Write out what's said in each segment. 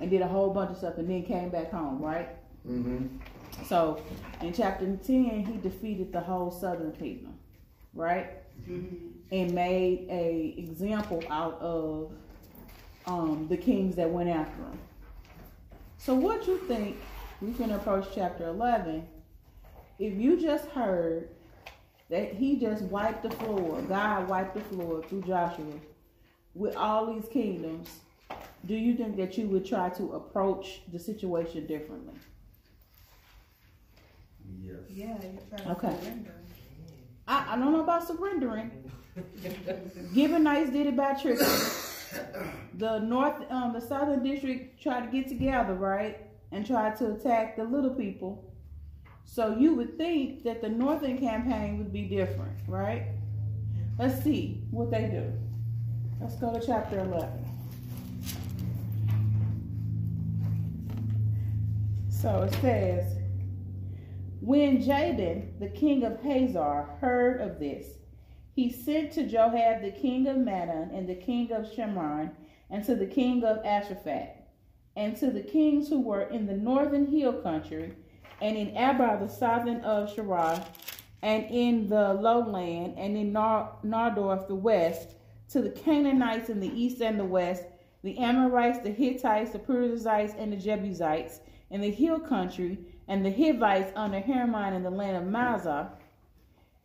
And, and did a whole bunch of stuff, and then came back home, right? Mm-hmm. So in chapter ten, he defeated the whole southern kingdom, right? And made a example out of um, the kings that went after him. So what you think? We can approach chapter eleven. If you just heard that he just wiped the floor, God wiped the floor through Joshua with all these kingdoms, do you think that you would try to approach the situation differently? Yes. Yeah, you try to Okay. surrender. I, I don't know about surrendering. Gibeonites did it by trickery. The north, um, the southern district tried to get together, right, and tried to attack the little people. So you would think that the northern campaign would be different, right? Let's see what they do. Let's go to chapter eleven. So it says. When Jabin, the king of Hazar, heard of this, he sent to Joab the king of Madon and the king of Shemron, and to the king of Ashaphat, and to the kings who were in the northern hill country, and in Abra the southern of Sherah, and in the lowland, and in Nar- Nardorf the west, to the Canaanites in the east and the west, the Amorites, the Hittites, the Perizzites, and the Jebusites, in the hill country, and the Hivites under Hermon in the land of Mazah.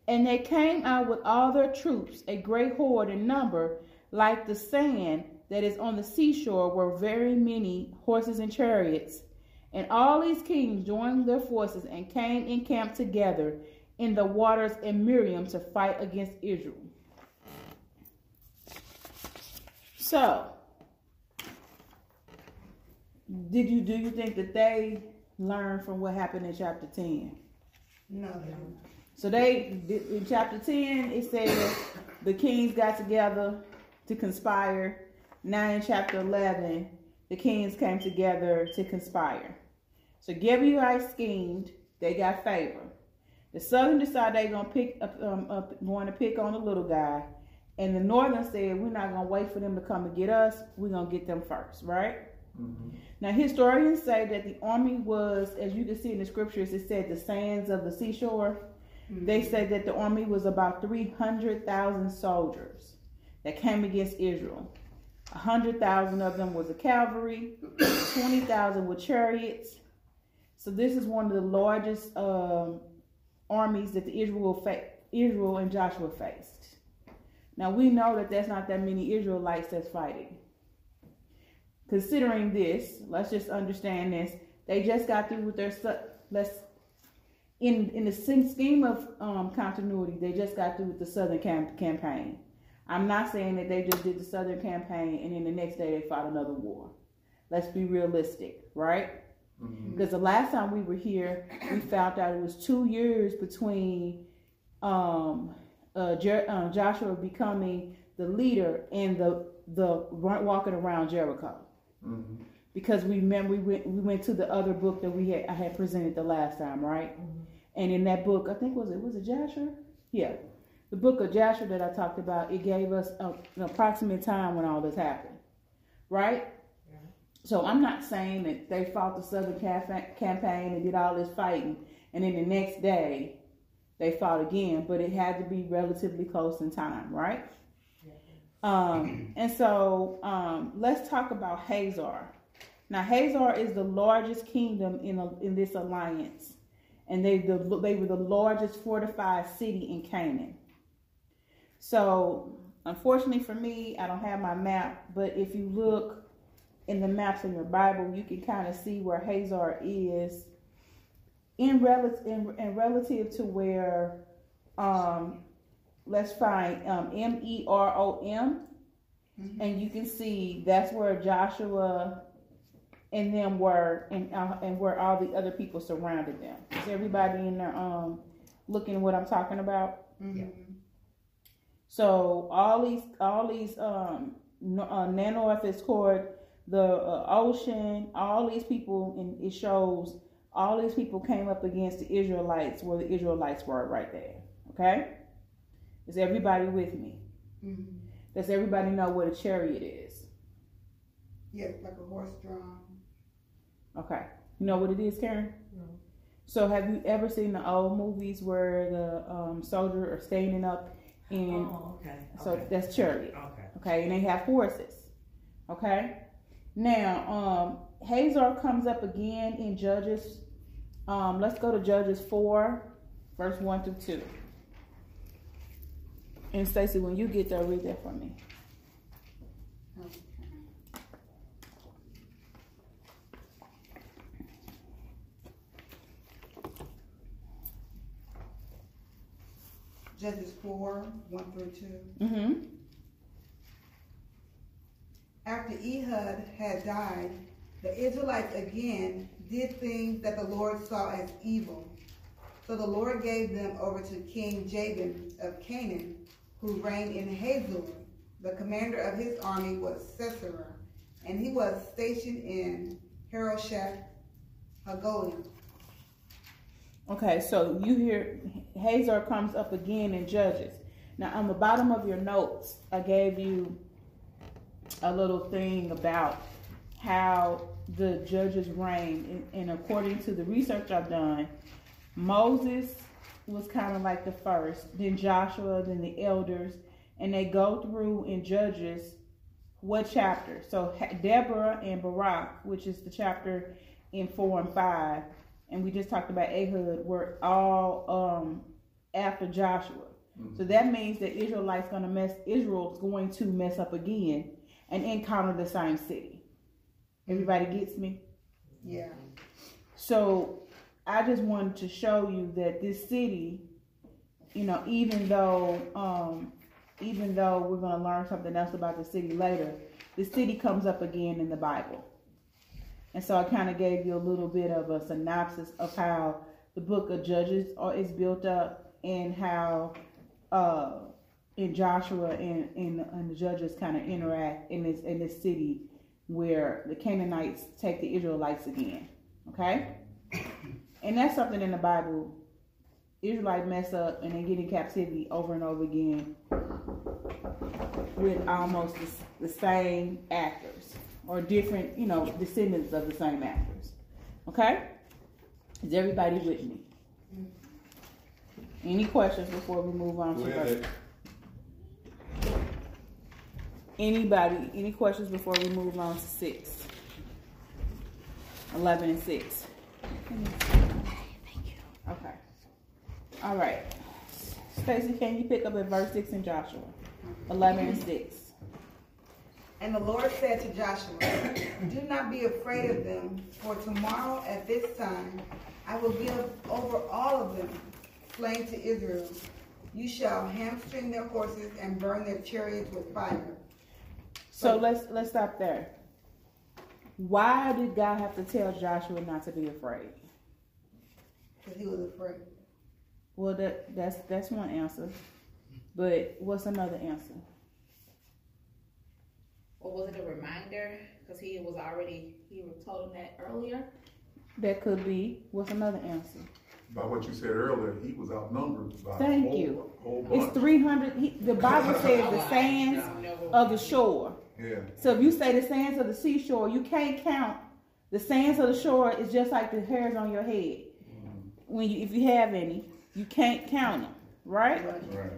And they came out with all their troops, a great horde in number, like the sand that is on the seashore, were very many horses and chariots. And all these kings joined their forces and came in camp together in the waters in Merom to fight against Israel. So, did you do you think that they learned from what happened in chapter ten? No, they don't. So they in chapter ten it says the kings got together to conspire. Now in chapter eleven, the kings came together to conspire. So Gibeonites schemed, they got favor. The southern decided they gonna pick up, um, up, going to pick on the little guy, and the northern said we're not gonna wait for them to come and get us. We're gonna get them first, right? Now historians say that the army was, as you can see in the scriptures, it said the sands of the seashore. They said that the army was about 300,000 soldiers that came against Israel. 100,000 of them was the cavalry, 20,000 were chariots. So this is one of the largest um, armies that the Israel fa- Israel and Joshua faced. Now we know that there's not that many Israelites that's fighting. Considering this, let's just understand this. They just got through with their let's in in the scheme of um, continuity, they just got through with the Southern cam- campaign. I'm not saying that they just did the Southern campaign and then the next day they fought another war. Let's be realistic, right? Because the last time we were here, we found out it was two years between um, uh, Jer- uh, Joshua becoming the leader and the the walking around Jericho. Mm-hmm. Because we remember we went we went to the other book that we had I had presented the last time, right? Mm-hmm. And in that book, I think was it was it Joshua? Yeah, the book of Joshua that I talked about. It gave us a, an approximate time when all this happened, right? So I'm not saying that they fought the Southern campaign and did all this fighting, and then the next day they fought again, but it had to be relatively close in time, right? Um, and so um, let's talk about Hazar. Now, Hazar is the largest kingdom in a, in this alliance, and they the, they were the largest fortified city in Canaan. So, unfortunately for me, I don't have my map, but if you look in the maps in your Bible, you can kind of see where Hazar is in, rel- in, in relative to where, um, let's find um, M E R O M, and you can see that's where Joshua and them were, and uh, and where all the other people surrounded them. Is everybody in there um looking what I'm talking about? Yeah. So all these all these um no- uh, Nanoth is toward the uh, ocean. All these people, and it shows all these people came up against the Israelites where the Israelites were right there. Okay, is everybody with me? Mhm. Does everybody know what a chariot is? Yes, like a horse drawn. Okay, you know what it is, Karen? No. So have you ever seen the old movies where the um, soldier are standing up and Oh, okay. so okay. that's chariot. Okay. Okay, and they have horses. Okay. Now, um, Hazar comes up again in Judges. Um, let's go to Judges four, verse one through two. And Stacy, when you get there, read that for me. Judges 4, 1 through 2. Mm-hmm. After Ehud had died, the Israelites again did things that the Lord saw as evil. So the Lord gave them over to King Jabin of Canaan, who reigned in Hazor. The commander of his army was Sisera, and he was stationed in Harosheth Hagoyim. Okay, so you hear Hazar comes up again in Judges. Now, on the bottom of your notes, I gave you a little thing about how the judges reigned. And, and according to the research I've done, Moses was kind of like the first, then Joshua, then the elders, and they go through in Judges what chapter? So Deborah and Barak, which is the chapter in four and five, and we just talked about Ehud, were all um, after Joshua. So that means that Israelites gonna mess Israel's going to mess up again and encounter the same city. Everybody gets me? Yeah. So I just wanted to show you that this city, you know, even though um, even though we're gonna learn something else about the city later, the city comes up again in the Bible. And so I kind of gave you a little bit of a synopsis of how the book of Judges is built up and how uh, in Joshua and, and, and the judges kind of interact in this in this city where the Canaanites take the Israelites again. Okay? And that's something in the Bible. Israelites mess up and they get in captivity over and over again with almost the, the same actors or different, you know, descendants of the same actors. Okay? Is everybody with me? Any questions before we move on to verse? Anybody? Any questions before we move on to six? Eleven and six. All right. Stacy, can you pick up at verse six in Joshua? Eleven and six. And the Lord said to Joshua, Do not be afraid of them, for tomorrow at this time I will give over all of them slain to Israel. You shall hamstring their horses and burn their chariots with fire. So let's let's stop there. Why did God have to tell Joshua not to be afraid? Because he was afraid. Well, that that's that's one answer. But what's another answer? Or was it a reminder? Because he was already, he was told him that earlier. That could be. What's another answer? By what you said earlier, he was outnumbered by Thank a whole, you. whole It's three hundred. The Bible says the sands of the shore. Yeah. So if you say the sands of the seashore, you can't count. The sands of the shore is just like the hairs on your head. Mm. When you, if you have any, you can't count them, right? Right.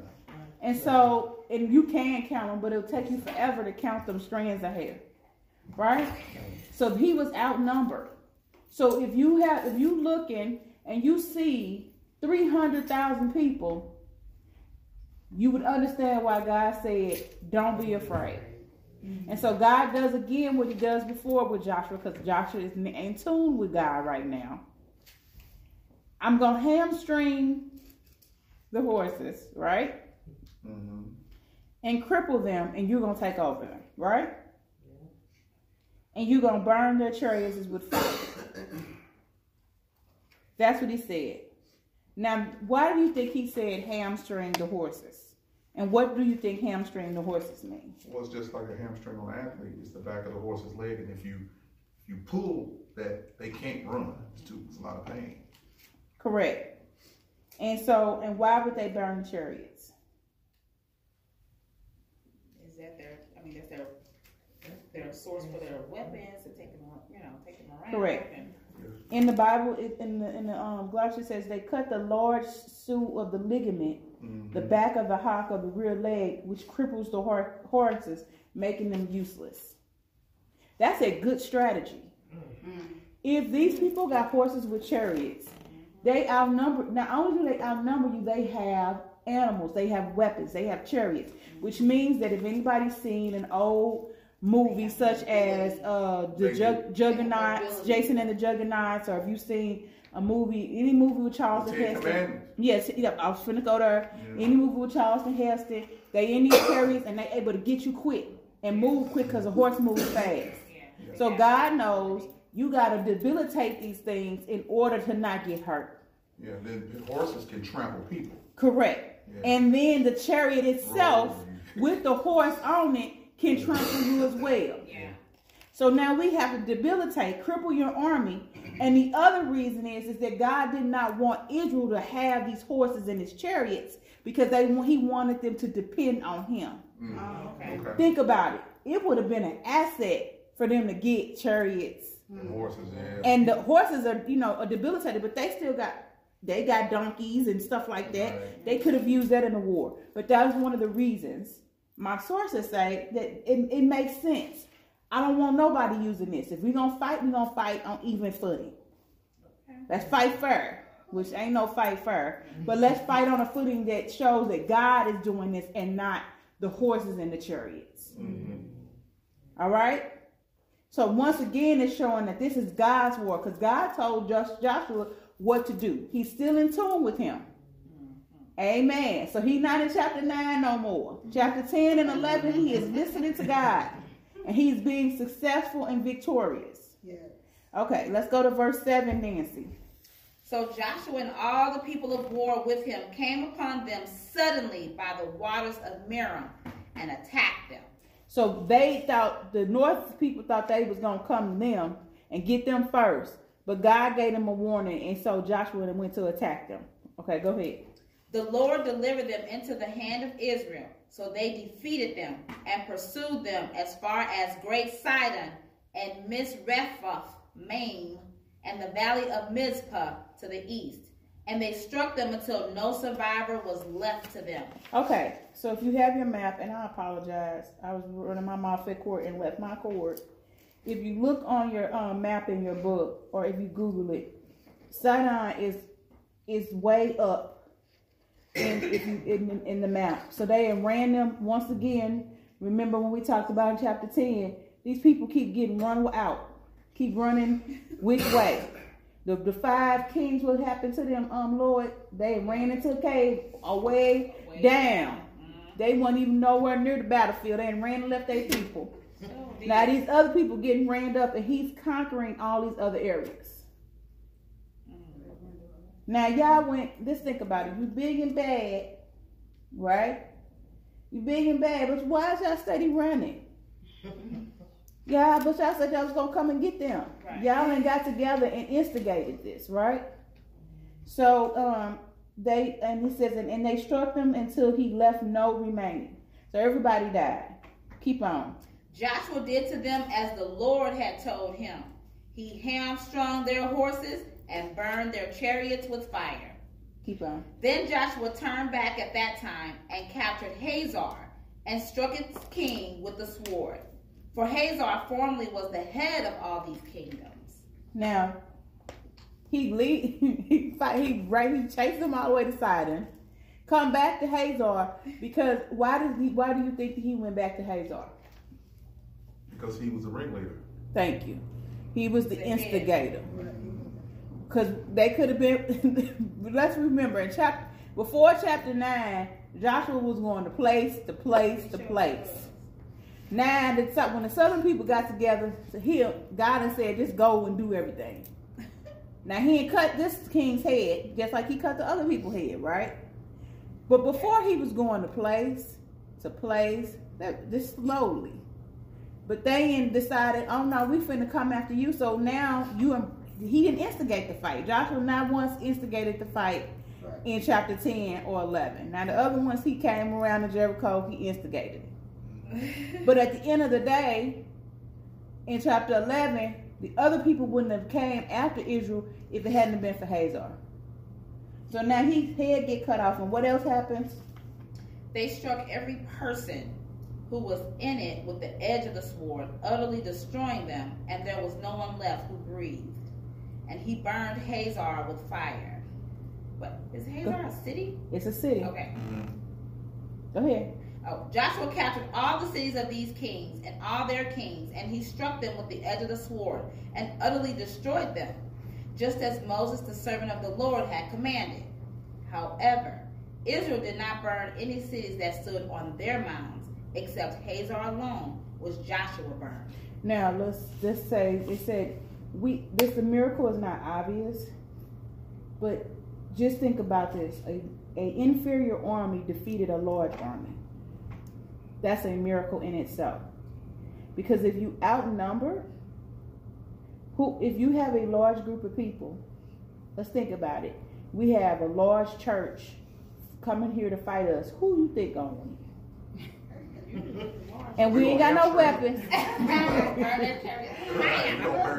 And so and you can count them, but it'll take you forever to count them strands of hair, right? So he was outnumbered. So if you have, if you looking and you see three hundred thousand people, you would understand why God said, "Don't be afraid." And so God does again what He does before with Joshua, because Joshua is in tune with God right now. I'm gonna hamstring the horses, right? Mm-hmm. And cripple them, and you're gonna take over them, right? And you're gonna burn their chariots with fire. That's what he said. Now, why do you think he said hamstring the horses? And what do you think hamstring the horses means? Well, it's just like a hamstring on an athlete. It's the back of the horse's leg, and if you you pull that, they can't run. It's too it's a lot of pain. Correct. And so, and why would they burn the chariots? Is that their? I mean, that's their their source for their weapons to take them, you know, take them around. Correct. And, In the Bible, it, in the in the um, Galatians says they cut the large suit of the ligament, the back of the hock of the rear leg, which cripples the hor- horses, making them useless. That's a good strategy. If these people got horses with chariots, they outnumber. Not only do they outnumber you, they have animals, they have weapons, they have chariots, which means that if anybody's seen an old movie such as uh, the Jug- Juggernauts, Jason and the Juggernauts, or if you've seen a movie, any movie with Charleston Heston. Yes, yeah, I was finna go there. Yeah. Any movie with Charleston Heston, they in these chariots and they able to get you quick and move quick because a horse moves fast. yeah. So God knows you got to debilitate these things in order to not get hurt. Yeah, then horses can trample people. Correct. Yeah. And then the chariot itself, with the horse on it, can trample you as well. Yeah. So now we have to debilitate, cripple your army. And the other reason is, is that God did not want Israel to have these horses and his chariots because they he wanted them to depend on him. Mm. Oh, okay. Okay. Think about it. It would have been an asset for them to get chariots. Mm-hmm. And horses, yeah. And the horses are, you know, are debilitated, but they still got they got donkeys and stuff like that. Right. They could have used that in the war. But that was one of the reasons. My sources say that it, it makes sense. I don't want nobody using this. If we're gonna fight, we're gonna fight on even footing. Let's fight fair, which ain't no fight fair. But let's fight on a footing that shows that God is doing this and not the horses and the chariots. All right? So once again, it's showing that this is God's war because God told Josh- Joshua what to do. He's still in tune with him. Amen. So he's not in chapter 9 no more. Chapter 10 and 11, he is listening to God and he's being successful and victorious. Yes. Okay, let's go to verse 7, Nancy. So Joshua and all the people of war with him came upon them suddenly by the waters of Merom and attacked them. So they thought the north people thought they was gonna come to them and get them first, but God gave them a warning, and so Joshua went to attack them. Okay, go ahead. The Lord delivered them into the hand of Israel. So they defeated them and pursued them as far as Great Sidon and Misrephoth, Maim, and the valley of Mizpah to the east. And they struck them until no survivor was left to them. Okay, so if you have your map, and I apologize, I was running my mouth at court and left my cord. If you look on your um, map in your book, or if you Google it, Sinai is is way up in if you in, in the map. So they ran them once again. Remember when we talked about in chapter ten? These people keep getting run out, keep running which way? The, the five kings, what happened to them, um, Lord? They ran into a cave away Way down. They weren't even nowhere near the battlefield. They ran and left their people. Now these other people getting ran up, and he's conquering all these other areas. Now y'all went. Just think about it. You big and bad, right? You big and bad, but why is y'all steady running? Yeah, but y'all said y'all was gonna come and get them. Right. Y'all ain't got together and instigated this, right? So um, they and he says, and, and they struck them until he left no remaining. So everybody died. Keep on. Joshua did to them as the Lord had told him. He hamstrung their horses and burned their chariots with fire. Keep on. Then Joshua turned back at that time and captured Hazar and struck its king with the sword. For Hazar formerly was the head of all these kingdoms. Now, he lead, he fight, he right, he chased him all the way to Sidon, come back to Hazar because why does he? Why do you think he went back to Hazar? Because he was a ringleader. Thank you. He was the The instigator. Because they could have been. let's remember in chapter before chapter nine, Joshua was going to place to place to place. Now, the, sou- when the southern people got together to heal, God had said, just go and do everything. Now, he ain't cut this king's head just like he cut the other people's head, right? But before he was going to place to place, that just slowly. But they then decided, oh no, we finna come after you. So now you and he didn't instigate the fight. Joshua not once instigated the fight Right. in chapter 10 or 11. Now the other ones he came around to Jericho, he instigated it. But at the end of the day, in chapter 11, the other people wouldn't have came after Israel if it hadn't been for Hazar. So now his head get cut off, and what else happens? They struck every person who was in it with the edge of the sword, utterly destroying them, and there was no one left who breathed. And he burned Hazar with fire. But is Hazar a city? It's a city. Okay. Mm-hmm. Go ahead. Oh, Joshua captured all the cities of these kings and all their kings, and he struck them with the edge of the sword and utterly destroyed them, just as Moses, the servant of the Lord, had commanded. However, Israel did not burn any cities that stood on their mounds, except Hazar alone, which Joshua burned. Now let's just say it said we this the miracle is not obvious, but just think about this: a, a inferior army defeated a large army. That's a miracle in itself. Because if you outnumber, who if you have a large group of people, let's think about it. We have a large church coming here to fight us. Who you think gonna win? And we ain't got no weapons.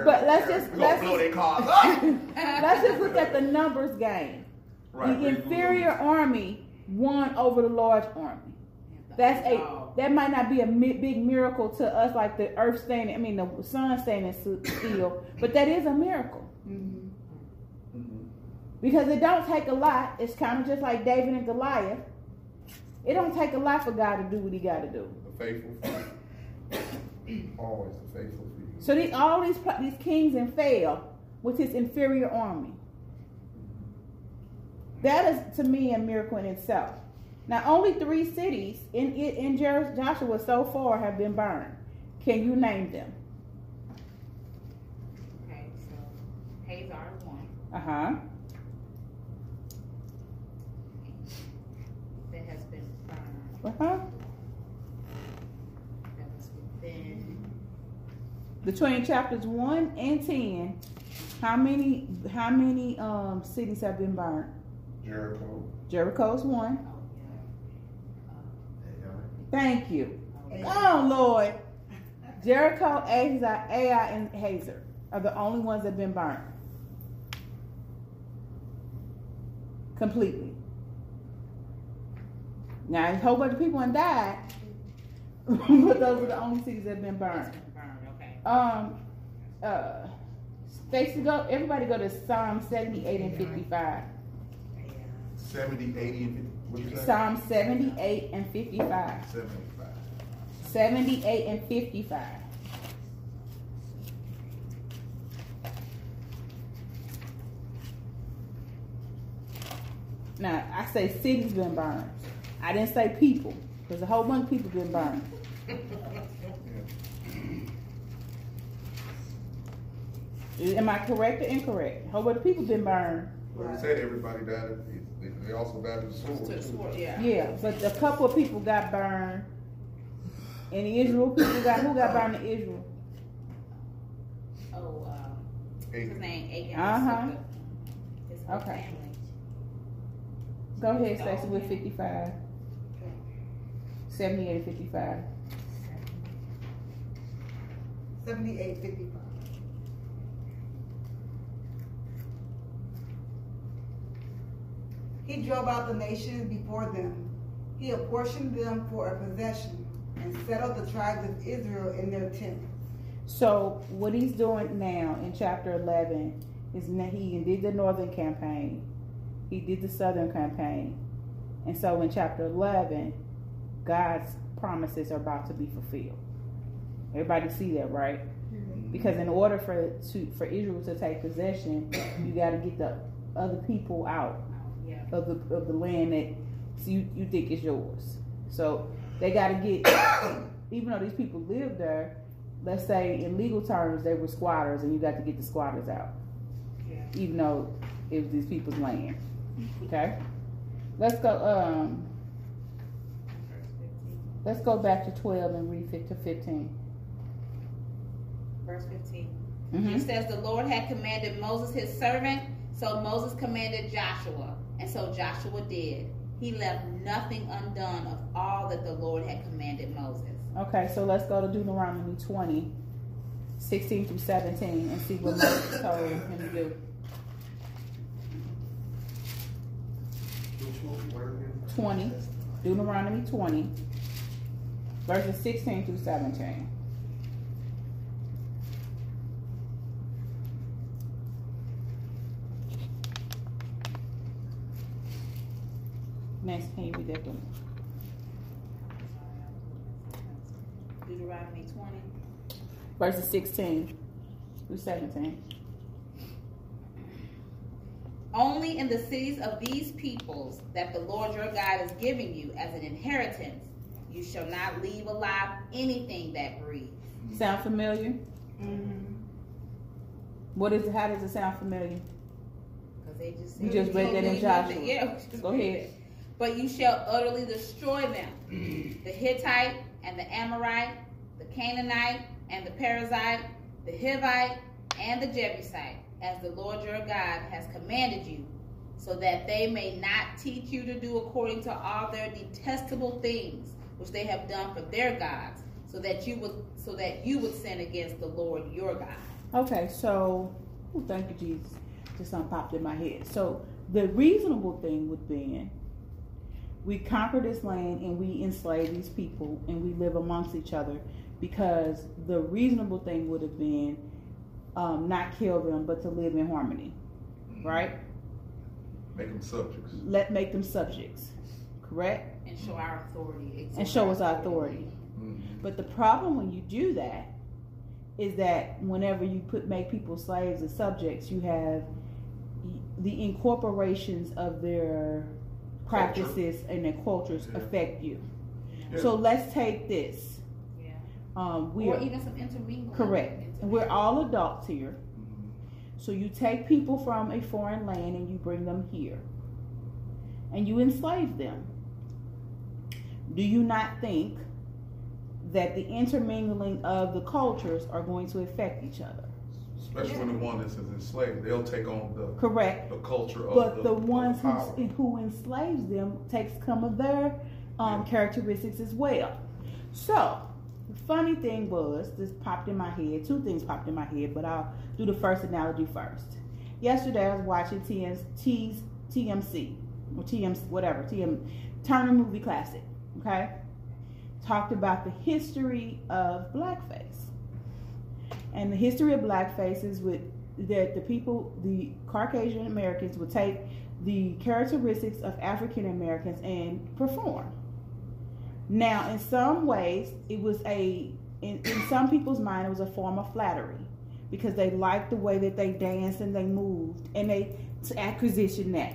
But let's just let's just, let's just look at the numbers game. The inferior army won over the large army. That's a oh. that might not be a mi- big miracle to us, like the earth standing. I mean, the sun standing s- still, but that is a miracle mm-hmm. because it don't take a lot. It's kind of just like David and Goliath. It don't take a lot for God to do what He got to do. The faithful. Always the faithful few. So these, all these these kings and fail with his inferior army. That is to me a miracle in itself. Now, only three cities in it in Joshua so far have been burned. Can you name them? Okay, so Hazar one Uh huh. that has been burned. Uh huh. That was within Between chapters one and ten, how many how many um cities have been burned? Jericho. Jericho's one. Thank you. yeah. Oh Lord. Jericho, Ai, Ai, and Hazer are the only ones that have been burned. Completely. Now a whole bunch of people have died, but those are the only cities that have been burned. Burned, okay. Um, uh, Stacy, go. Everybody go to Psalm seventy-eight and fifty-five. 70, 80, and 50. What you say? Psalm seventy-eight and fifty-five. 75. Seventy-eight and fifty-five. Now I say cities been burned. I didn't say people, because a whole bunch of people been burned. Am I correct or incorrect? A whole bunch of people been burned. Well, we said everybody died. They, they also died the sword. To the sword, yeah. Yeah, but a couple of people got burned. And the Israel people got who got burned in Israel? Oh, um, Eight. his name Achan. Uh-huh. Okay. family. Go ahead, Stacey, with 55. 78 and 55. Seventy-eight fifty-five. He drove out the nations before them, He apportioned them for a possession and settled the tribes of Israel in their tents. So what he's doing now in chapter 11 is that he did the northern campaign, he did the southern campaign, and so in chapter 11, God's promises are about to be fulfilled. Everybody see that, right? Mm-hmm. Because in order for to for Israel to take possession, you got to get the other people out. Of the of the land that you you think is yours. So they got to get, even though these people live there, let's say in legal terms they were squatters, and you got to get the squatters out, Yeah. even though it was these people's land. Okay, let's go. Um, let's go back to twelve and read to fifteen. Verse 15. Mhm. It says, The Lord had commanded Moses his servant, so Moses commanded Joshua, and so Joshua did. He left nothing undone of all that the Lord had commanded Moses. Okay, so let's go to Deuteronomy 20, 16 through 17, and see what Moses told him to do. 20, Deuteronomy 20, verses 16 through 17. Next, can you read that for me? Deuteronomy 20. Verses 16 through 17. Only in the cities of these peoples that the Lord your God is giving you as an inheritance, you shall not leave alive anything that breathes. Sound familiar? Mm-hmm. What is it? How does it sound familiar? Because they just You just read that in leave Joshua. Yeah, just Go read ahead. It. But you shall utterly destroy them mm. the Hittite and the Amorite, the Canaanite and the Perizzite, the Hivite and the Jebusite, as the Lord your God has commanded you, so that they may not teach you to do according to all their detestable things which they have done for their gods, so that you would so that you would sin against the Lord your God. Okay, so oh, thank you, Jesus. Just something popped in my head. So the reasonable thing would be we conquer this land and we enslave these people and we live amongst each other because the reasonable thing would have been um, not kill them but to live in harmony, right? Make them subjects. Let make them subjects, correct? And show our authority. And show us our authority. Mhm. But the problem when you do that is that whenever you put make people slaves and subjects, you have the incorporations of their practices and their cultures Yeah. affect you. Yeah. So let's take this. Yeah. Um, we or are even some intermingling. correct. We're all adults here. Mhm. So you take people from a foreign land and you bring them here, and you enslave them. Do you not think that the intermingling of the cultures are going to affect each other? Especially when the one that's enslaved, they'll take on the, Correct. the culture of the But the, the ones who, who enslaves them takes some of their um, characteristics as well. So, the funny thing was, this popped in my head. Two things popped in my head, but I'll do the first analogy first. Yesterday, I was watching TM's, T's, TMC, or TM, whatever, TM, Turner Movie Classic, okay? Talked about the history of blackface. And the history of blackface is with that the people, the Caucasian Americans, would take the characteristics of African Americans and perform. Now, in some ways, it was a in, in some people's mind, it was a form of flattery because they liked the way that they danced and they moved and they acquisition that.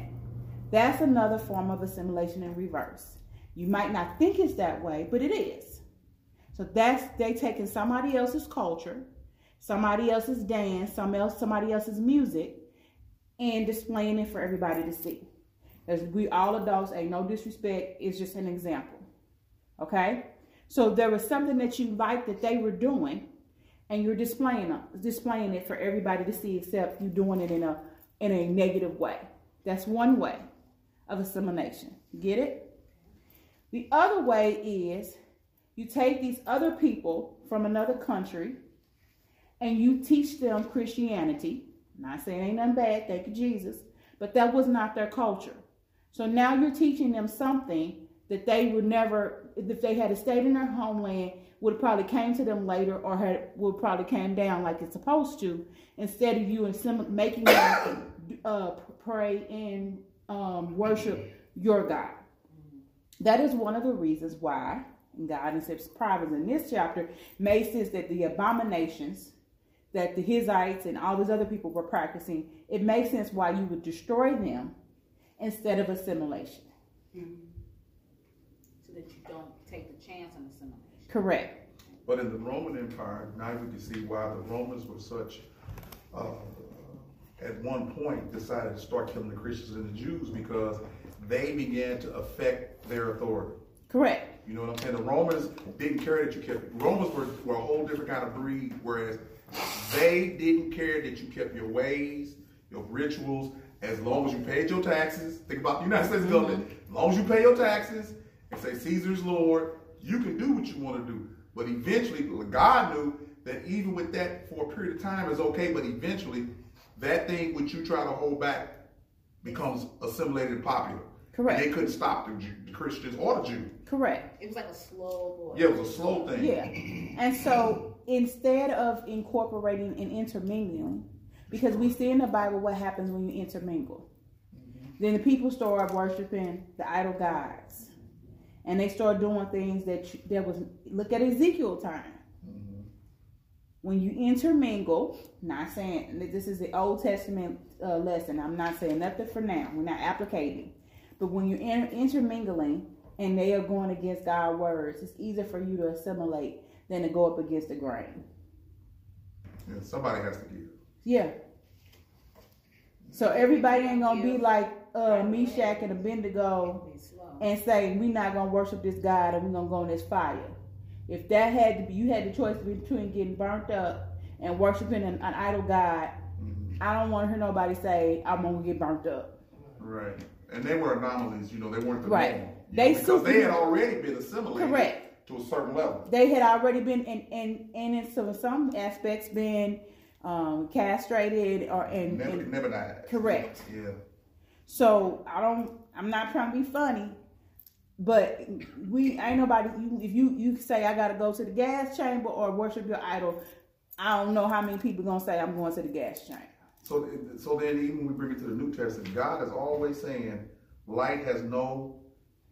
That's another form of assimilation in reverse. You might not think it's that way, but it is. So that's they taking somebody else's culture, somebody else's dance, some else, somebody else's music, and displaying it for everybody to see. As we all adults, ain't no disrespect. It's just an example. Okay, so there was something that you liked that they were doing, and you're displaying it, displaying it for everybody to see, except you doing it in a in a negative way. That's one way of assimilation. Get it? The other way is you take these other people from another country and you teach them Christianity. Not saying ain't nothing bad, thank you, Jesus. But that was not their culture. So now you're teaching them something that they would never, if they had stayed in their homeland, would have probably came to them later or had would probably came down like it's supposed to, instead of you and making them uh, pray and um, worship your God. That is one of the reasons why God in His providence in this chapter made sense that the abominations that the Hizzites and all these other people were practicing, it makes sense why you would destroy them instead of assimilation. Mm-hmm. So that you don't take the chance on assimilation. Correct. But in the Roman Empire, now we can see why the Romans were such, uh, at one point, decided to start killing the Christians and the Jews because they began to affect their authority. Correct. You know what I'm saying? The Romans didn't care that you kept. Romans were, were a whole different kind of breed, whereas they didn't care that you kept your ways, your rituals, as long as you paid your taxes. Think about the United States mm-hmm. government. As long as you pay your taxes and say Caesar's Lord, you can do what you want to do. But eventually, God knew that even with that for a period of time is okay, but eventually, that thing which you try to hold back becomes assimilated and popular. Correct. And they couldn't stop the, the Christians or the Jews. Correct. It was like a slow Yeah, it was a slow thing. Yeah. And so instead of incorporating and intermingling, because we see in the Bible what happens when you intermingle. Mm-hmm. Then the people start worshiping the idol gods. And they start doing things that that was look at Ezekiel time. Mm-hmm. When you intermingle, not saying this is the Old Testament uh, lesson. I'm not saying nothing for now. We're not applicating. But when you're in, intermingling and they are going against God's words, it's easier for you to assimilate than to go up against the grain. Yeah, somebody has to give. Yeah. So everybody ain't gonna be like uh, Meshach and Abednego and say we're not gonna worship this God and we're gonna go in this fire. If that had to be, you had the choice between getting burnt up and worshiping an, an idol God. Mm-hmm. I don't want to hear nobody say I'm gonna get burnt up. Right and they were anomalies. You know, they weren't the right. normal. They know, because they had already been assimilated. Correct. To a certain level. They had already been, and and and in some some aspects, been um, castrated or and never, and, never died. Correct. Yeah. So I don't. I'm not trying to be funny, but we ain't nobody. You, if you you say I got to go to the gas chamber or worship your idol, I don't know how many people gonna say I'm going to the gas chamber. So, so then even when we bring it to the New Testament, God is always saying light has no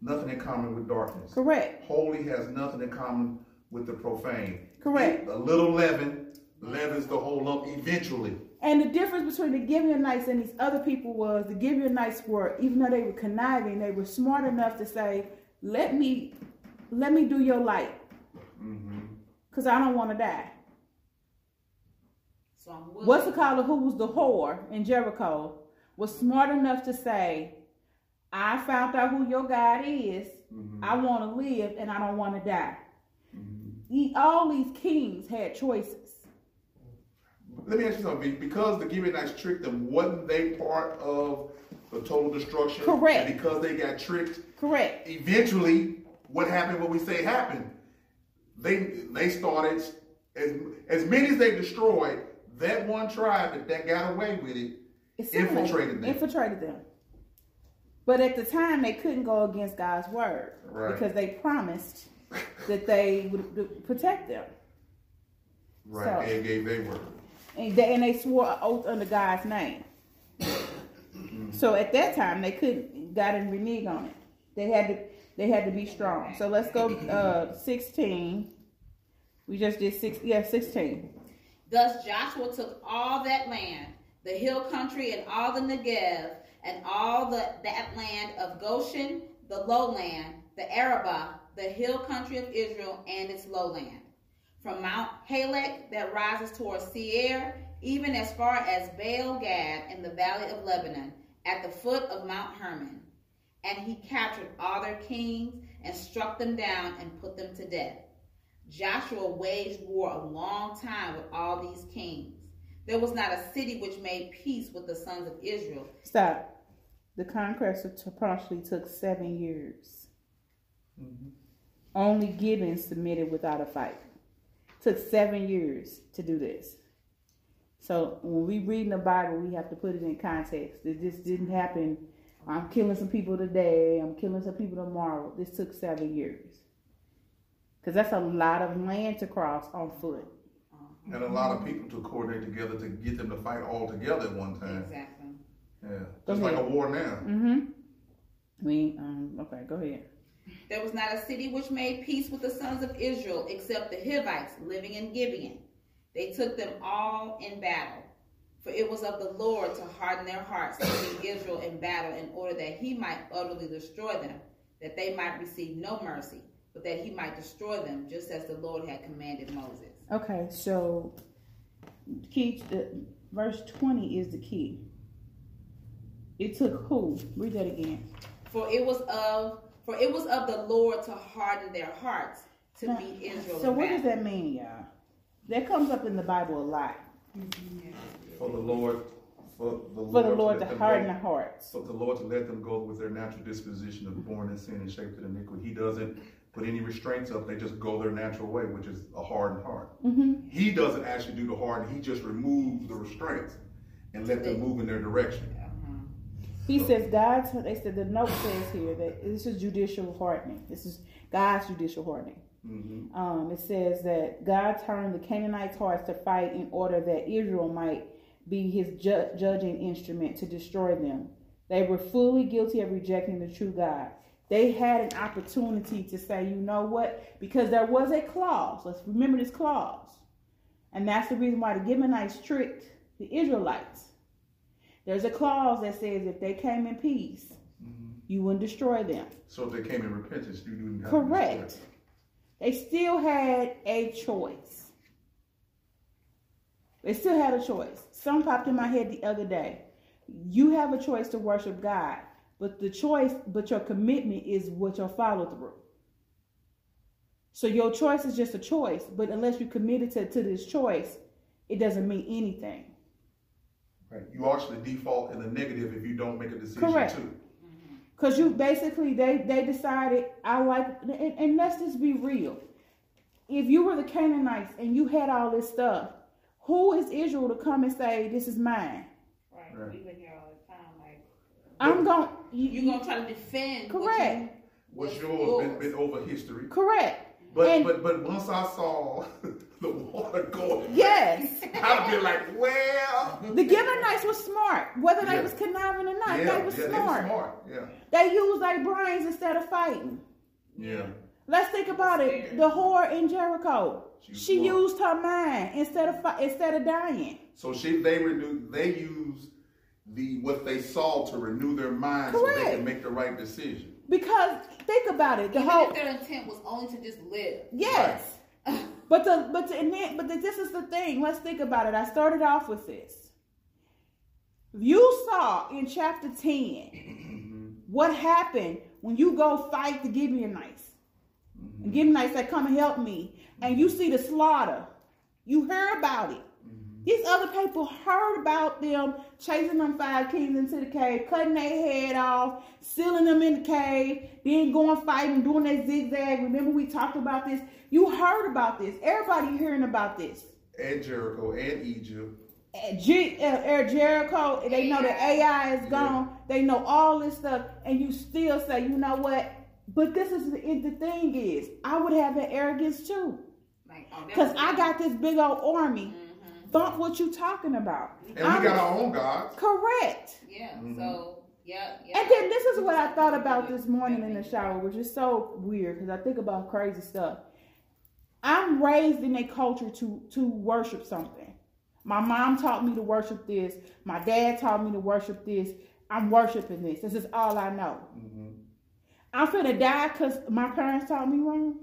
nothing in common with darkness. Correct. Holy has nothing in common with the profane. Correct. A little leaven leavens the whole lump eventually. And the difference between the Gibeonites and these other people was the Gibeonites were, even though they were conniving, they were smart enough to say, "Let me, let me do your light, because mm-hmm. I don't want to die." So What's the caller who was the whore in Jericho was smart enough to say, I found out who your God is. Mm-hmm. I want to live and I don't want to die. Mm-hmm. All these kings had choices. Let me ask you something. Because the Gibeonites tricked them, wasn't they part of the total destruction? Correct. And because they got tricked, correct. Eventually, what happened? What we say happened. They they started as as many as they destroyed that one tribe that, that got away with it infiltrated them. Infiltrated them. But at the time, they couldn't go against God's word right. because they promised that they would protect them. Right, so, and gave their word. And they, and they swore an oath under God's name. mm-hmm. So at that time, they couldn't. God didn't renege on it. They had to. They had to be strong. So let's go uh, sixteen. We just did six. Yeah, sixteen. Thus Joshua took all that land, the hill country and all the Negev, and all the, that land of Goshen, the lowland, the Arabah, the hill country of Israel, and its lowland. From Mount Halak that rises towards Seir, even as far as Baal Gad in the valley of Lebanon, at the foot of Mount Hermon. And he captured all their kings and struck them down and put them to death. Joshua waged war a long time with all these kings. There was not a city which made peace with the sons of Israel. Stop. The conquest of partially took seven years. Mm-hmm. Only Gibeon submitted without a fight. Took seven years to do this. So when we read in the Bible, we have to put it in context. It just didn't happen I'm killing some people today. I'm killing some people tomorrow. This took seven years. Because that's a lot of land to cross on foot. And a lot of people to coordinate together to get them to fight all together at one time. Exactly. Yeah. Go Just like a war now. Mm-hmm. We um okay, go ahead. There was not a city which made peace with the sons of Israel except the Hivites living in Gibeon. They took them all in battle. For it was of the Lord to harden their hearts to meet Israel in battle in order that he might utterly destroy them, that they might receive no mercy, but that he might destroy them just as the Lord had commanded Moses. Okay, so key the verse twenty is the key. It took who? Read that again. For it was of for it was of the Lord to harden their hearts to Now, meet Israel. So in what does that mean, y'all? That comes up in the Bible a lot. For the Lord, for the Lord, For the Lord let to harden go- the hearts. For the Lord to let them go with their natural disposition of born in sin and shaped in iniquity. He doesn't put any restraints up. They just go their natural way, which is a hardened heart. Mm-hmm. He doesn't actually do the harden. He just removes the restraints and let them move in their direction. He says God's. They said the note says here that this is judicial hardening. This is God's judicial hardening. hmm Um, it says that God turned the Canaanites' hearts to fight in order that Israel might be His ju- judging instrument to destroy them. They were fully guilty of rejecting the true God. They had an opportunity to say, you know what? Because there was a clause. Let's remember this clause. And that's the reason why the Gibeonites tricked the Israelites. There's a clause that says if they came in peace, mm-hmm. you wouldn't destroy them. So if they came in repentance, you have Correct. They still had a choice. They still had a choice. Some popped in my head the other day. You have a choice to worship God, but the choice, but your commitment is what your follow through. So your choice is just a choice, but unless you're committed to, to this choice, it doesn't mean anything. right. You actually default in the negative if you don't make a decision Correct. too. Cause you basically they they decided I like and, and let's just be real. If you were the Canaanites and you had all this stuff, who is Israel to come and say this is mine? Right. Right. We've been here all the time. Like I'm going. you're gonna try to defend. what Correct. you- What's what's yours been, been over history. correct. But And- but but once I saw the water going, Yes, I'd be like, well, the Gibeonites was smart. Whether they Yeah. was conniving or not, yeah, they was yeah, smart. they were smart. Yeah, They used their brains instead of fighting. yeah. Let's think about it. The whore in Jericho, She she used her mind instead of instead of dying. So she they renew they use the what they saw to renew their mind so they can make the right decision. Because think about it, the Even whole if their intent was only to just live. Yes. But the but the, and then, but the, this is the thing. Let's think about it. I started off with this. You saw in chapter 10 mm-hmm. what happened when you go fight the Gibeonites. And mm-hmm. Gibeonites say, Come and help me. And you see the slaughter. You hear about it. These other people heard about them chasing them five kings into the cave, cutting their head off, sealing them in the cave, then going fighting, doing that zigzag. Remember we talked about this? You heard about this. Everybody hearing about this. And Jericho and Egypt. At G- uh, Jericho, they know that Ai is gone. They know all this stuff, and you still say, you know what? But this is the, the thing is, I would have that arrogance too, Like, oh, because I got this big old army. Bump what you talking about? And I'm- we got our own gods. correct. Yeah. Mm-hmm. So yeah. yeah. And then this is what I thought about this morning in the shower, which is so weird because I think about crazy stuff. I'm raised in a culture to to worship something. My mom taught me to worship this. My dad taught me to worship this. I'm worshiping this. This is all I know. I'm finna die because my parents taught me wrong.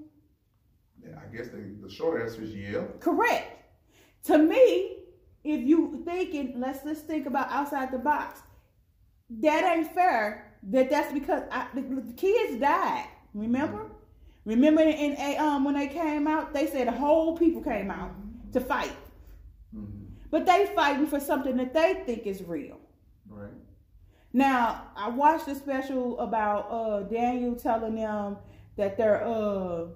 Yeah, I guess the, the short answer is yeah. Correct. To me, if you thinking, let's let's think about outside the box. That ain't fair. That that's because I, the, the kids died. Remember? Remember in, a, um when they came out, they said the whole people came out to fight. But they fighting for something that they think is real. Right. Now, I watched a special about uh Daniel telling them that they're uh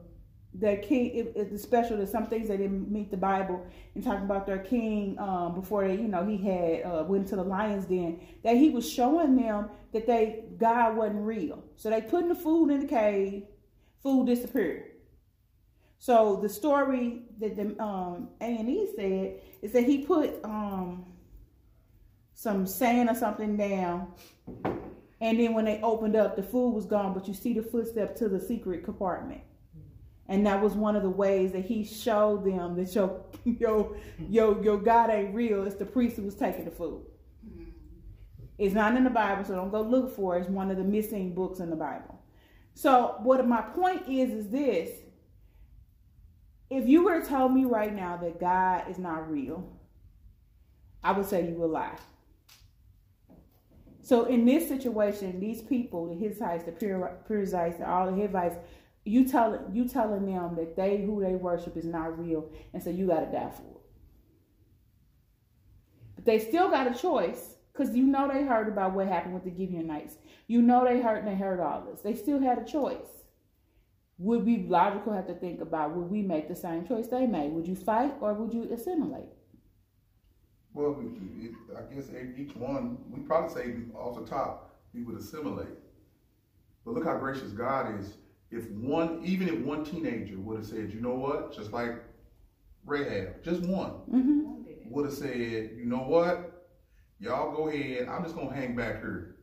their king. It, it's special. There's some things they didn't meet the Bible and talking about their king um, before they, you know, he had uh, went to the lion's den. That he was showing them that they God wasn't real. So they putting the food in the cave. Food disappeared. So the story that the um, A and E said is that he put um, some sand or something down, and then when they opened up, the food was gone, but you see the footsteps to the secret compartment. And that was one of the ways that he showed them that your your your your God ain't real. It's the priest who was taking the food. Mm-hmm. It's not in the Bible, so don't go look for it. It's one of the missing books in the Bible. So what my point is is this. If you were to tell me right now that God is not real, I would say you would lie. So in this situation, these people, the Hittites, the Perizzites, all the Hivites, you tell you telling them that they who they worship is not real, and so you got to die for it. But they still got a choice because you know they heard about what happened with the Gibeonites. You know they heard and they heard all this. They still had a choice. Would we logical have to think about would we make the same choice they made? Would you fight or would you assimilate? Well, it, I guess each one, we probably say off the top, we would assimilate. But look how gracious God is if one, even if one teenager would have said, you know what, just like Rahab, just one, mm-hmm. would have said, you know what, y'all go ahead, I'm just going to hang back here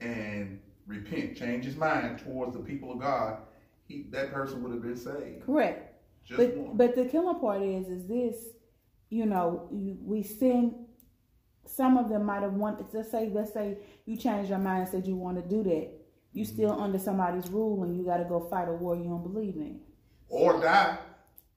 and repent, change his mind towards the people of God, he, that person would have been saved. Correct. Just but, one. but the killer part is, is this, you know, we sin some of them might have wanted to say, let's say you changed your mind and said you want to do that you still under somebody's rule and you got to go fight a war you don't believe in. Or die.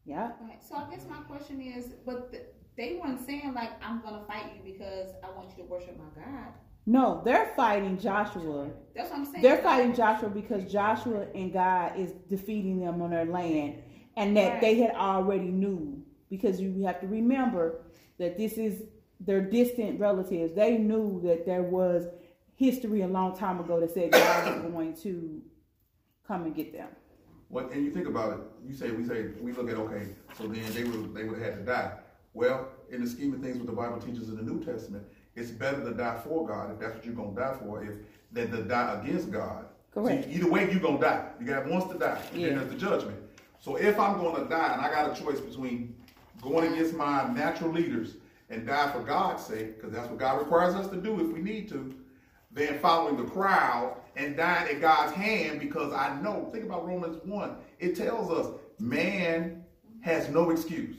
Yeah. Right. So I guess my question is, but the, they weren't saying like I'm gonna fight you because I want you to worship my God. No, they're fighting Joshua. That's what I'm saying. They're fighting Joshua because Joshua and God is defeating them on their land, and that right. they had already knew. Because you have to remember that this is their distant relatives. They knew that there was history a long time ago that said God was going to come and get them. Well, and you think about it, you say we say we look at okay, so then they would they would have had to die. Well, in the scheme of things, what the Bible teaches in the New Testament, it's better to die for God if that's what you're gonna die for, if than to die against God. Correct. So either way, you're gonna die. You got once to die, and yeah. then there's the judgment. So if I'm gonna die, and I got a choice between going against my natural leaders and die for God's sake, because that's what God requires us to do if we need to, than following the crowd and dying at God's hand because I know, think about Romans 1. It tells us man has no excuse.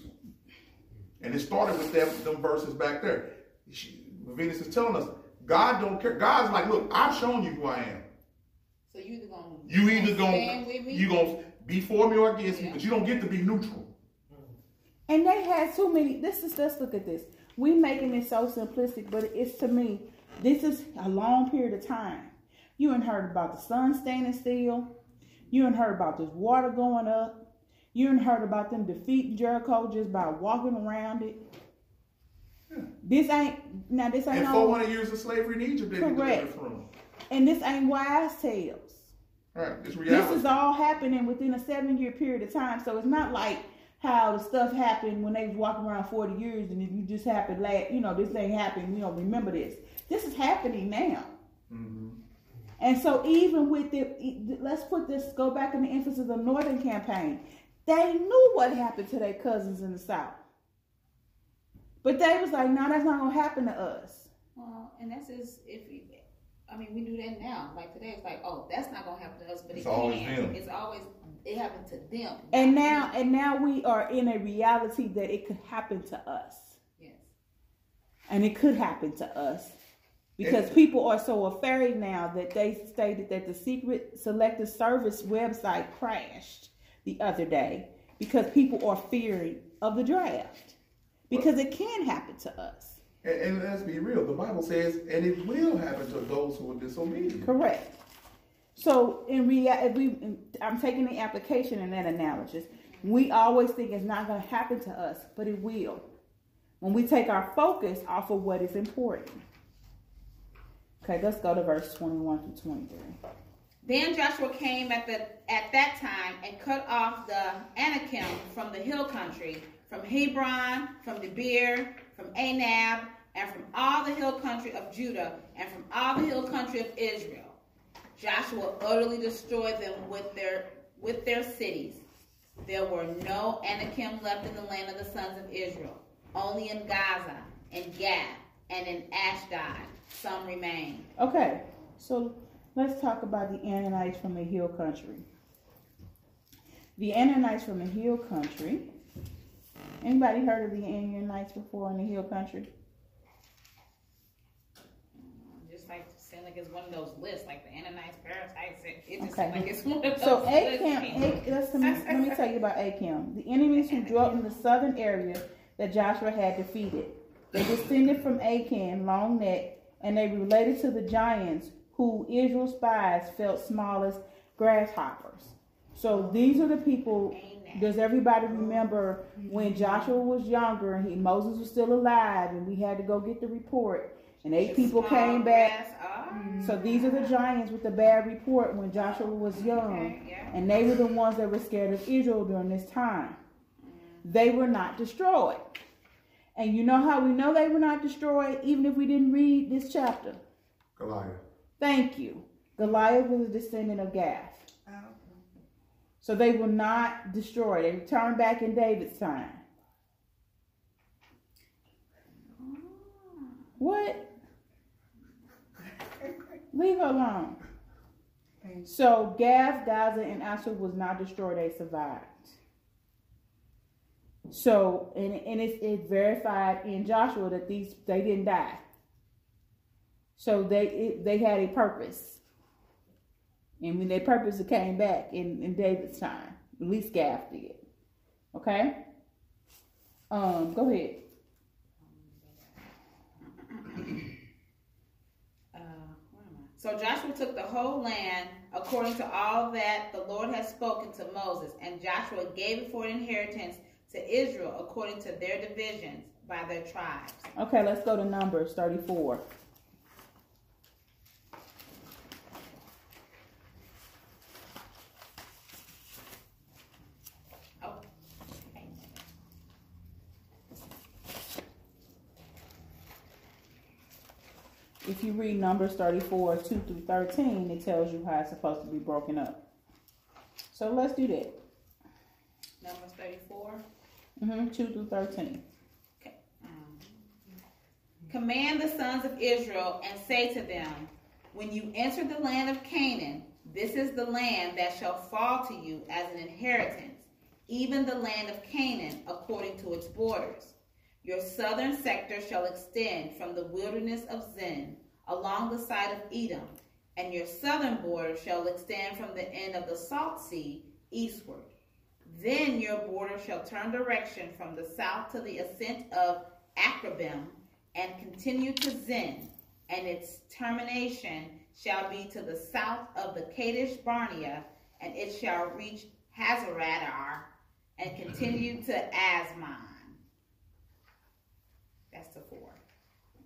And it started with them, them verses back there. Venus is telling us, God don't care. God's like, look, I've shown you who I am. So you either gonna you either gonna you gonna be for me or against yeah. me, but you don't get to be neutral. And they had too many. This is let's look at this. We making it so simplistic, but it's to me this is a long period of time. You ain't heard about the sun standing still. You ain't heard about this water going up. You ain't heard about them defeating Jericho just by walking around it. Yeah. This ain't now. This ain't and 400 years of slavery in Egypt. Correct. From. And this ain't wise tales. Right. This reality. This is all happening within a seven-year period of time. So it's not like how the stuff happened when they was walking around 40 years and if you just happened last, you know, this ain't happened, you don't remember this. This is happening now. Mm-hmm. And so even with the, let's put this, go back in the emphasis of the Northern campaign. They knew what happened to their cousins in the South. But they was like, no, that's not going to happen to us. Well, and that's just, if you, I mean, we do that now. Like today, it's like, oh, that's not going to happen to us, but it's it always can. Them. It's always, it happened to them. And now, and now we are in a reality that it could happen to us. Yes. And it could happen to us because people are so afraid now that they stated that the secret selective service website crashed the other day because people are fearing of the draft because it can happen to us. And, and let's be real, the Bible says, and it will happen to those who are disobedient. Correct. So in reality, I'm taking the application in that analysis. We always think it's not going to happen to us, but it will. When we take our focus off of what is important. Okay, let's go to verse 21 through 23. Then Joshua came at the at that time and cut off the Anakim from the hill country, from Hebron, from Debir, from Anab, and from all the hill country of Judah, and from all the hill country of Israel. Joshua utterly destroyed them with their with their cities. There were no Anakim left in the land of the sons of Israel, only in Gaza, and Gath, and in Ashdod some remained. Okay, so let's talk about the Anakites from the hill country. The Anakites from the hill country. Anybody heard of the Anakites before in the hill country? Just like seem like it's one of those lists, like the Anakites, Perizzites. It, it just Okay. seems like it's one of those So lists. Achem, A- let's, let, me, let me tell you about Achem. The enemies who dwelt in the southern area that Joshua had defeated. They descended from Achem, long neck, and they related to the giants who Israel's spies felt small as grasshoppers. So these are the people. Does everybody remember when Joshua was younger and he Moses was still alive and we had to go get the report and eight people came back ah, so these are the giants with the bad report when Joshua was young. And they were the ones that were scared of Israel during this time. They were not destroyed. And you know how we know they were not destroyed, even if we didn't read this chapter? Goliath. Thank you. Goliath was a descendant of Gath. Oh, So they were not destroyed. They returned back in David's time. Oh. What? Leave her alone. So Gath, Gaza, and Asher was not destroyed; they survived. So, and, and it's, it's verified in Joshua that these they didn't die. So they it, they had a purpose, and when their purpose came back in, in David's time, at least Gath did. Okay. Um, go ahead. So Joshua took the whole land according to all that the Lord had spoken to Moses, and Joshua gave it for an inheritance to Israel according to their divisions by their tribes. Okay, let's go to Numbers thirty-four. Oh. If you read Numbers 34, 2 through 13, it tells you how it's supposed to be broken up. So let's do that. Numbers 34. Hmm 2 through 13. Okay. Um, Command the sons of Israel and say to them, When you enter the land of Canaan, this is the land that shall fall to you as an inheritance, even the land of Canaan according to its borders. Your southern sector shall extend from the wilderness of Zin along the side of Edom, and your southern border shall extend from the end of the Salt Sea eastward. Then your border shall turn direction from the south to the ascent of Akrabim and continue to Zin, and its termination shall be to the south of the Kadesh Barnea, and it shall reach Hazaraddar and continue to Azmon. That's the four.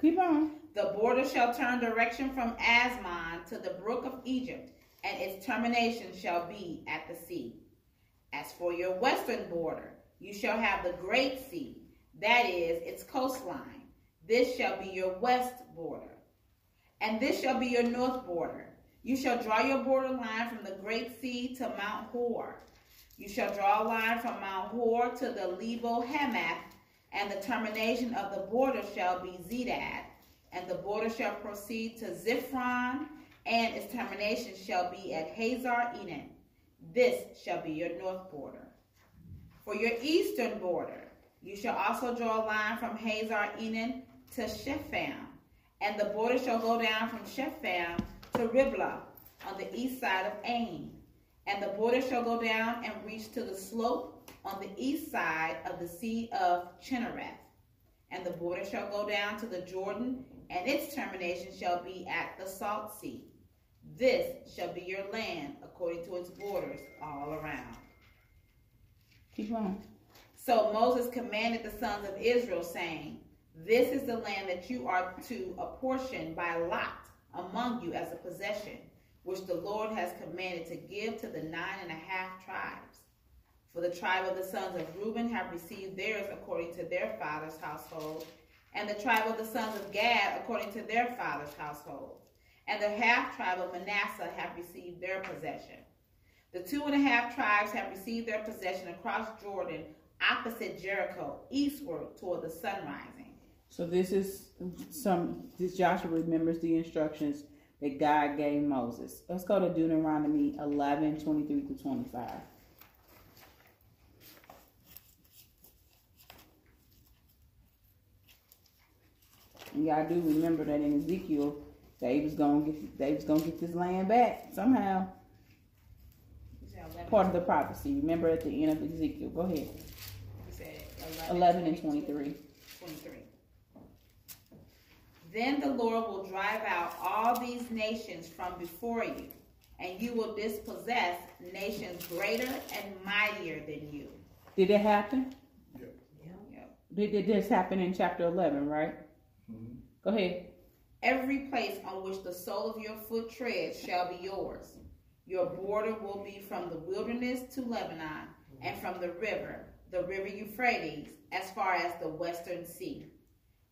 Keep on. The border shall turn direction from Azmon to the brook of Egypt, and its termination shall be at the sea. As for your western border, you shall have the great sea, that is, its coastline. This shall be your west border. And this shall be your north border. You shall draw your border line from the great sea to Mount Hor. You shall draw a line from Mount Hor to the Lebo Hamath, and the termination of the border shall be Zedad, and the border shall proceed to Ziphron, and its termination shall be at Hazar Enon. This shall be your north border. For your eastern border, you shall also draw a line from Hazar Enon to Shepham, and the border shall go down from Shepham to Riblah on the east side of Ain. And the border shall go down and reach to the slope on the east side of the Sea of Chinnereth. And the border shall go down to the Jordan, and its termination shall be at the Salt Sea. This shall be your land according to its borders all around. Keep on. So Moses commanded the sons of Israel, saying, This is the land that you are to apportion by lot among you as a possession, which the Lord has commanded to give to the nine and a half tribes. For the tribe of the sons of Reuben have received theirs according to their father's household, and the tribe of the sons of Gad according to their father's household, and the half tribe of Manasseh have received their possession. The two and a half tribes have received their possession across Jordan, opposite Jericho, eastward toward the sun rising. So this is some. This Joshua remembers the instructions that God gave Moses. Let's go to Deuteronomy 11, 23 to 25. And y'all do remember that in Ezekiel, they was gonna get they was gonna get this land back somehow. Part of the prophecy. Remember at the end of Ezekiel. Go ahead. You said 11 and 23. 23. Then the Lord will drive out all these nations from before you, and you will dispossess nations greater and mightier than you. Did it happen? Yep. Did, did this happen in chapter 11, right? Mm-hmm. Go ahead. Every place on which the sole of your foot treads shall be yours. Your border will be from the wilderness to Lebanon, and from the river, the river Euphrates, as far as the western sea.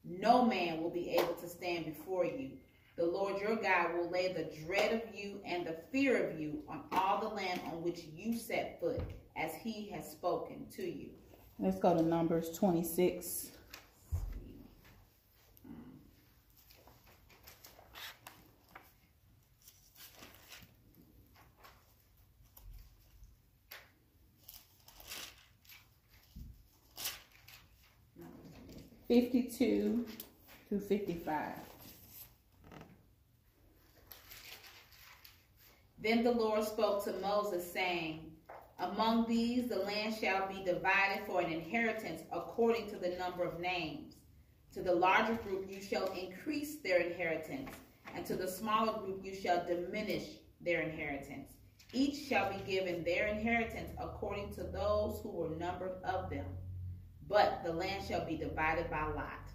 No man will be able to stand before you. The Lord your God will lay the dread of you and the fear of you on all the land on which you set foot, as he has spoken to you. Let's go to Numbers 26. Fifty-two to fifty-five. Then the Lord spoke to Moses, saying, Among these the land shall be divided for an inheritance according to the number of names. To the larger group you shall increase their inheritance, and to the smaller group you shall diminish their inheritance. Each shall be given their inheritance according to those who were numbered of them. But the land shall be divided by lot.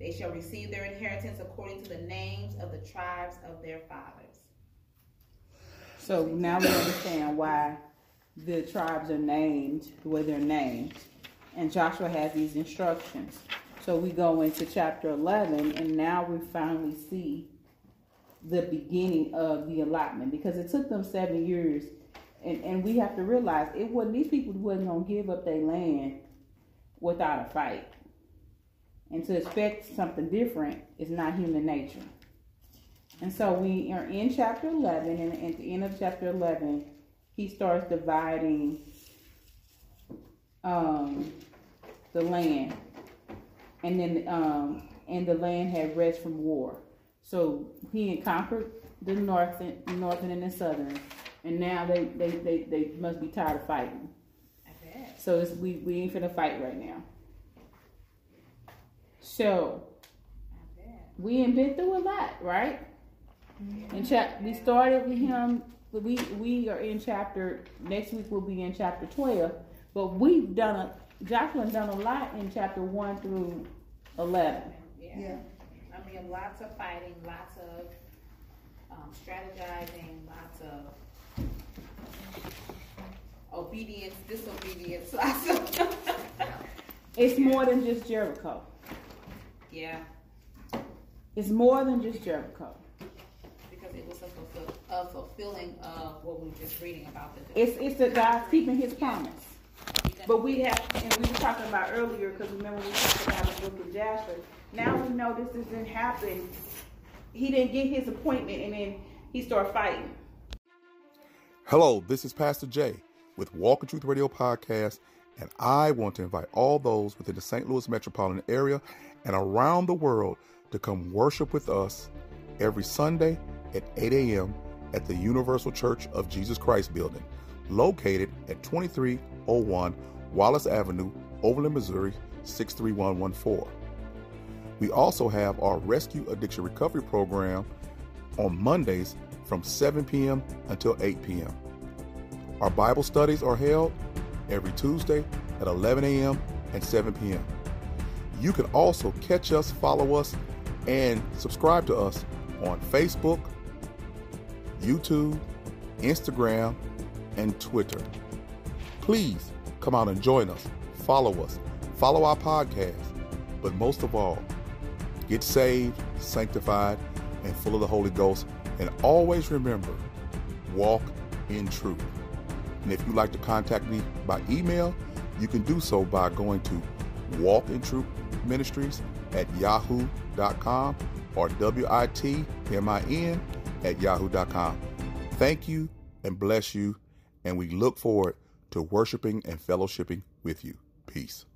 They shall receive their inheritance according to the names of the tribes of their fathers. So now we understand why the tribes are named the way they're named. And Joshua has these instructions. So we go into chapter 11, and now we finally see the beginning of the allotment because it took them seven years. And, and we have to realize it wasn't these people wasn't gonna give up their land without a fight. And to expect something different is not human nature. And so we are in chapter 11, and at the end of chapter 11, he starts dividing um, the land. And then, um, and the land had rest from war. So he had conquered the northern, northern and the southern, and now they, they, they, they must be tired of fighting. I bet. So it's, we, we ain't finna fight right now. So we ain't been through a lot, right? And chap, we started with him. We we are in chapter. Next week we'll be in chapter twelve. But we've done a. Joshua done a lot in chapter one through eleven. Yeah. Yeah. I mean, lots of fighting, lots of um, strategizing, lots of obedience, disobedience, lots. It's more than just Jericho. yeah, It's more than just Jericho. because it was a, fulfill, a fulfilling of what we were just reading about. The It's it's the God keeping His promise. But we have, and we were talking about earlier, because remember we talked about the book of Jasper. Now we know this didn't happen. He didn't get his appointment, and then he started fighting. Hello, this is Pastor Jay with Walk in Truth Radio Podcast, and I want to invite all those within the St. Louis metropolitan area and around the world to come worship with us every Sunday at 8 a.m. at the Universal Church of Jesus Christ building, located at 2301 Wallace Avenue, Overland, Missouri 63114. We also have our Rescue Addiction Recovery Program on Mondays from 7 p.m. until 8 p.m. Our Bible studies are held every Tuesday at 11 a.m. and 7 p.m. You can also catch us, follow us, and subscribe to us on Facebook, YouTube, Instagram, and Twitter. Please come out and join us. Follow us. Follow our podcast. But most of all, get saved, sanctified, and full of the Holy Ghost. And always remember, walk in truth. And if you'd like to contact me by email, you can do so by going to Walk in Truth Ministries at yahoo.com or W-I-T-M-I-N at yahoo.com. Thank you and bless you, and we look forward to worshiping and fellowshipping with you. Peace.